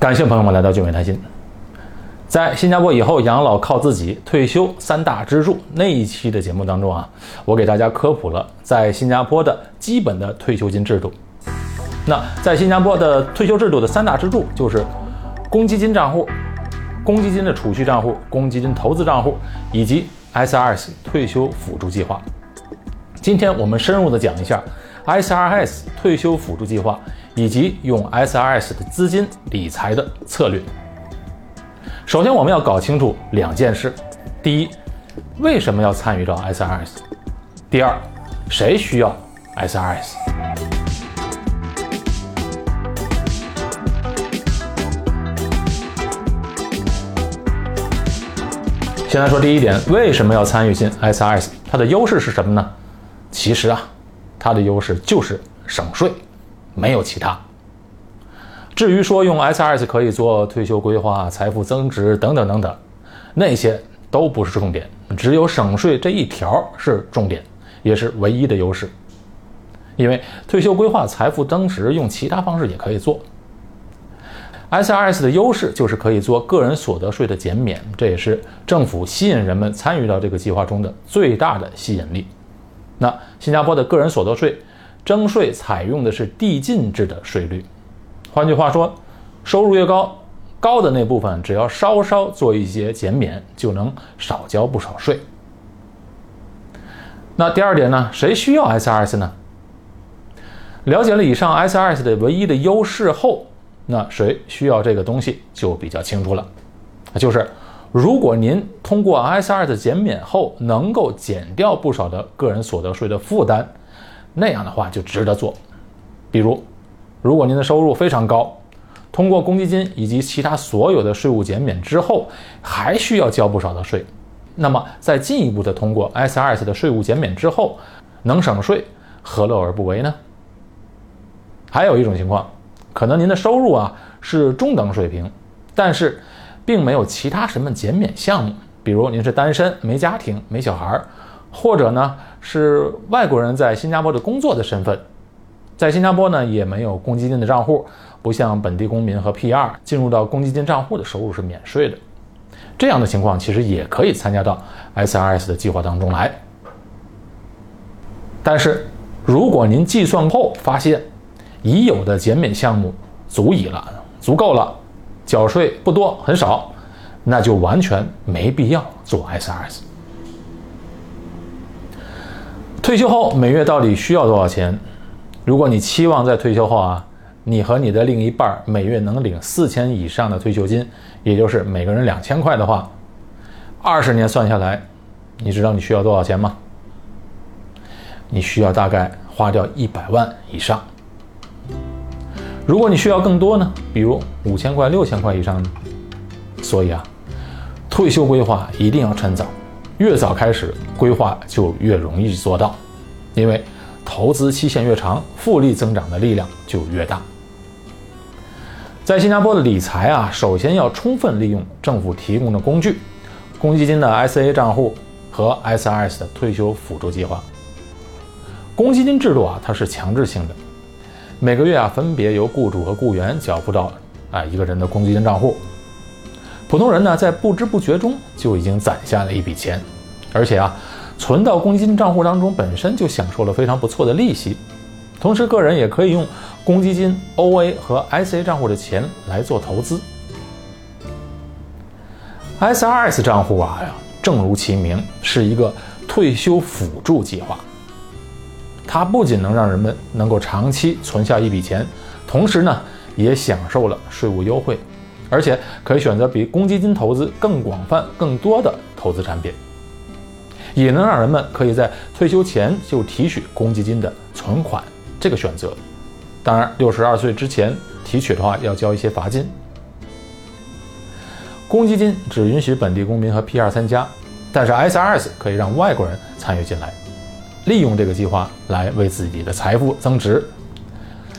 感谢朋友们来到聚美谈心。在新加坡以后养老靠自己，退休三大支柱那一期的节目当中啊，我给大家科普了在新加坡的基本的退休金制度。那在新加坡的退休制度的三大支柱就是公积金账户、公积金的储蓄账户、公积金投资账户以及 SRS 退休辅助计划。今天我们深入的讲一下 SRS 退休辅助计划。以及用 SRS 的资金理财的策略。首先，我们要搞清楚两件事：第一，为什么要参与到 SRS？第二，谁需要 SRS？先来说第一点，为什么要参与进 SRS？它的优势是什么呢？其实啊，它的优势就是省税。没有其他。至于说用 SRS 可以做退休规划、财富增值等等等等，那些都不是重点，只有省税这一条是重点，也是唯一的优势。因为退休规划、财富增值用其他方式也可以做。SRS 的优势就是可以做个人所得税的减免，这也是政府吸引人们参与到这个计划中的最大的吸引力。那新加坡的个人所得税。征税采用的是递进制的税率，换句话说，收入越高，高的那部分只要稍稍做一些减免，就能少交不少税。那第二点呢？谁需要 SRS 呢？了解了以上 SRS 的唯一的优势后，那谁需要这个东西就比较清楚了。就是如果您通过 SRS 减免后，能够减掉不少的个人所得税的负担。那样的话就值得做，比如，如果您的收入非常高，通过公积金以及其他所有的税务减免之后，还需要交不少的税，那么再进一步的通过 SRS 的税务减免之后，能省税，何乐而不为呢？还有一种情况，可能您的收入啊是中等水平，但是并没有其他什么减免项目，比如您是单身，没家庭，没小孩儿。或者呢是外国人在新加坡的工作的身份，在新加坡呢也没有公积金的账户，不像本地公民和 PR 进入到公积金账户的收入是免税的。这样的情况其实也可以参加到 SRS 的计划当中来。但是如果您计算后发现已有的减免项目足以了，足够了，缴税不多很少，那就完全没必要做 SRS。退休后每月到底需要多少钱？如果你期望在退休后啊，你和你的另一半每月能领四千以上的退休金，也就是每个人两千块的话，二十年算下来，你知道你需要多少钱吗？你需要大概花掉一百万以上。如果你需要更多呢？比如五千块、六千块以上呢？所以啊，退休规划一定要趁早。越早开始规划就越容易做到，因为投资期限越长，复利增长的力量就越大。在新加坡的理财啊，首先要充分利用政府提供的工具，公积金的 SA 账户和 SRS 的退休辅助计划。公积金制度啊，它是强制性的，每个月啊分别由雇主和雇员缴付到啊一个人的公积金账户。普通人呢，在不知不觉中就已经攒下了一笔钱，而且啊，存到公积金账户当中本身就享受了非常不错的利息。同时，个人也可以用公积金 OA 和 SA 账户的钱来做投资。SRS 账户啊，正如其名，是一个退休辅助计划。它不仅能让人们能够长期存下一笔钱，同时呢，也享受了税务优惠。而且可以选择比公积金投资更广泛、更多的投资产品，也能让人们可以在退休前就提取公积金的存款这个选择。当然，六十二岁之前提取的话要交一些罚金。公积金只允许本地公民和 PR 参加，但是 SRS 可以让外国人参与进来，利用这个计划来为自己的财富增值。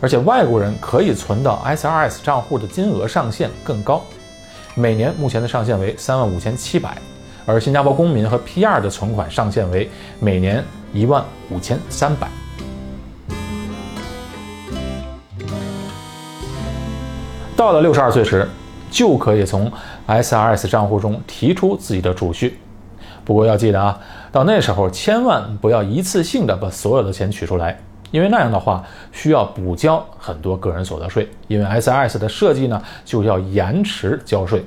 而且外国人可以存到 SRS 账户的金额上限更高，每年目前的上限为三万五千七百，而新加坡公民和 PR 的存款上限为每年一万五千三百。到了六十二岁时，就可以从 SRS 账户中提出自己的储蓄。不过要记得啊，到那时候千万不要一次性的把所有的钱取出来，因为那样的话需要补交很多个人所得税。因为 SRS 的设计呢，就要延迟交税。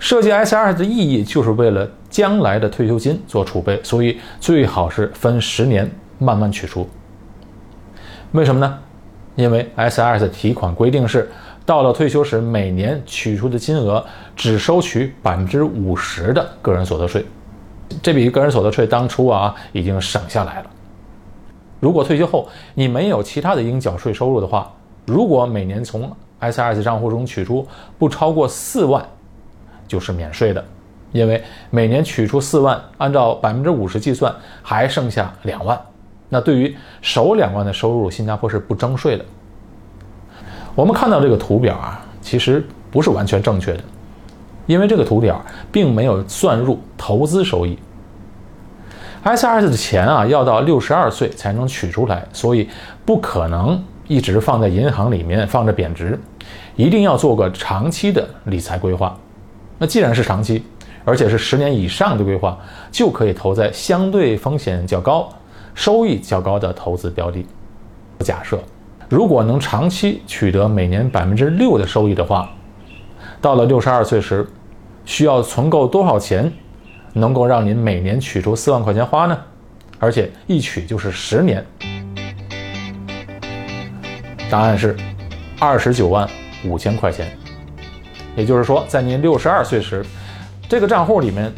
设计 SRS 的意义就是为了将来的退休金做储备，所以最好是分十年慢慢取出。为什么呢？因为 SRS 提款规定是。到了退休时，每年取出的金额只收取百分之五十的个人所得税，这笔个人所得税当初啊已经省下来了。如果退休后你没有其他的应缴税收入的话，如果每年从 SRS 账户中取出不超过四万，就是免税的，因为每年取出四万，按照百分之五十计算，还剩下两万。那对于首两万的收入，新加坡是不征税的。我们看到这个图表啊，其实不是完全正确的，因为这个图表并没有算入投资收益。SRS 的钱啊，要到六十二岁才能取出来，所以不可能一直放在银行里面放着贬值，一定要做个长期的理财规划。那既然是长期，而且是十年以上的规划，就可以投在相对风险较高、收益较高的投资标的。假设。如果能长期取得每年百分之六的收益的话，到了六十二岁时，需要存够多少钱，能够让您每年取出四万块钱花呢？而且一取就是十年。答案是二十九万五千块钱。也就是说，在您六十二岁时，这个账户里面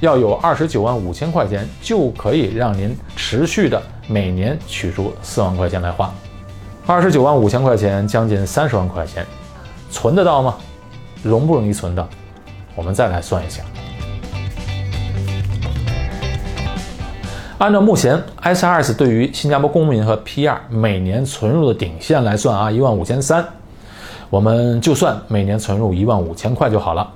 要有二十九万五千块钱，就可以让您持续的每年取出四万块钱来花。二十九万五千块钱，将近三十万块钱，存得到吗？容不容易存到？我们再来算一下。按照目前 SRS 对于新加坡公民和 PR 每年存入的顶线来算啊，一万五千三，我们就算每年存入一万五千块就好了。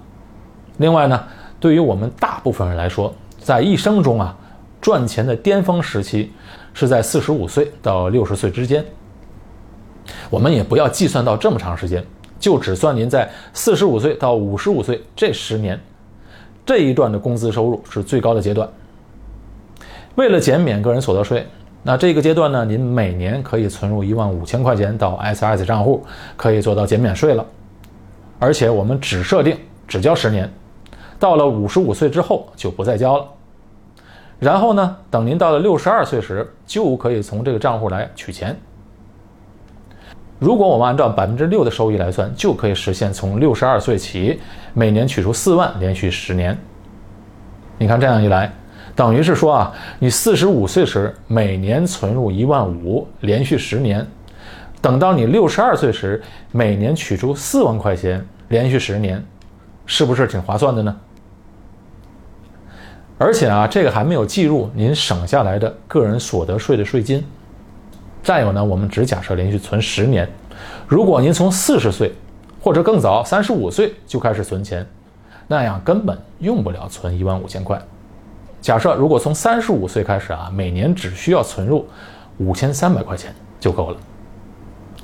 另外呢，对于我们大部分人来说，在一生中啊，赚钱的巅峰时期是在四十五岁到六十岁之间。我们也不要计算到这么长时间，就只算您在四十五岁到五十五岁这十年，这一段的工资收入是最高的阶段。为了减免个人所得税，那这个阶段呢，您每年可以存入一万五千块钱到 SRS 账户，可以做到减免税了。而且我们只设定只交十年，到了五十五岁之后就不再交了。然后呢，等您到了六十二岁时，就可以从这个账户来取钱。如果我们按照百分之六的收益来算，就可以实现从六十二岁起每年取出四万，连续十年。你看这样一来，等于是说啊，你四十五岁时每年存入一万五，连续十年，等到你六十二岁时每年取出四万块钱，连续十年，是不是挺划算的呢？而且啊，这个还没有计入您省下来的个人所得税的税金。再有呢，我们只假设连续存十年，如果您从四十岁或者更早三十五岁就开始存钱，那样根本用不了存一万五千块。假设如果从三十五岁开始啊，每年只需要存入五千三百块钱就够了。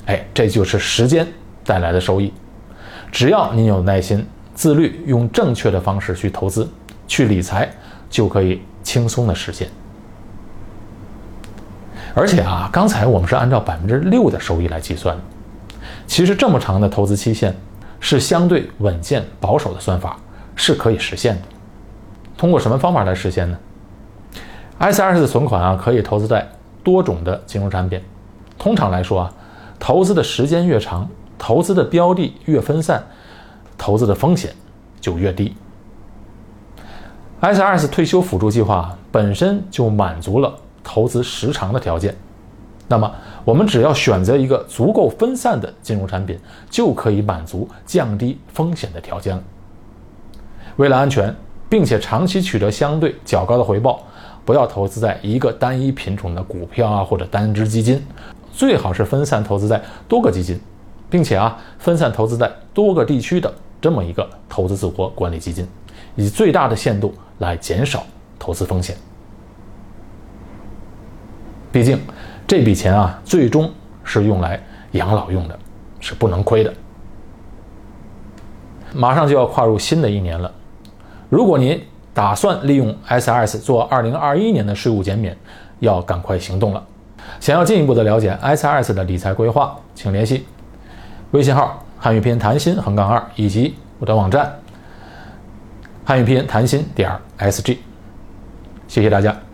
哎，这就是时间带来的收益。只要您有耐心、自律，用正确的方式去投资、去理财，就可以轻松的实现。而且啊，刚才我们是按照百分之六的收益来计算，其实这么长的投资期限是相对稳健保守的算法，是可以实现的。通过什么方法来实现呢？SRS 的存款啊，可以投资在多种的金融产品。通常来说啊，投资的时间越长，投资的标的越分散，投资的风险就越低。SRS 退休辅助计划本身就满足了。投资时长的条件，那么我们只要选择一个足够分散的金融产品，就可以满足降低风险的条件了。为了安全，并且长期取得相对较高的回报，不要投资在一个单一品种的股票啊，或者单只基金，最好是分散投资在多个基金，并且啊，分散投资在多个地区的这么一个投资组合管理基金，以最大的限度来减少投资风险。毕竟，这笔钱啊，最终是用来养老用的，是不能亏的。马上就要跨入新的一年了，如果您打算利用 SRS 做2021年的税务减免，要赶快行动了。想要进一步的了解 SRS 的理财规划，请联系微信号汉语拼音谈心横杠二以及我的网站汉语拼音谈心点 SG。谢谢大家。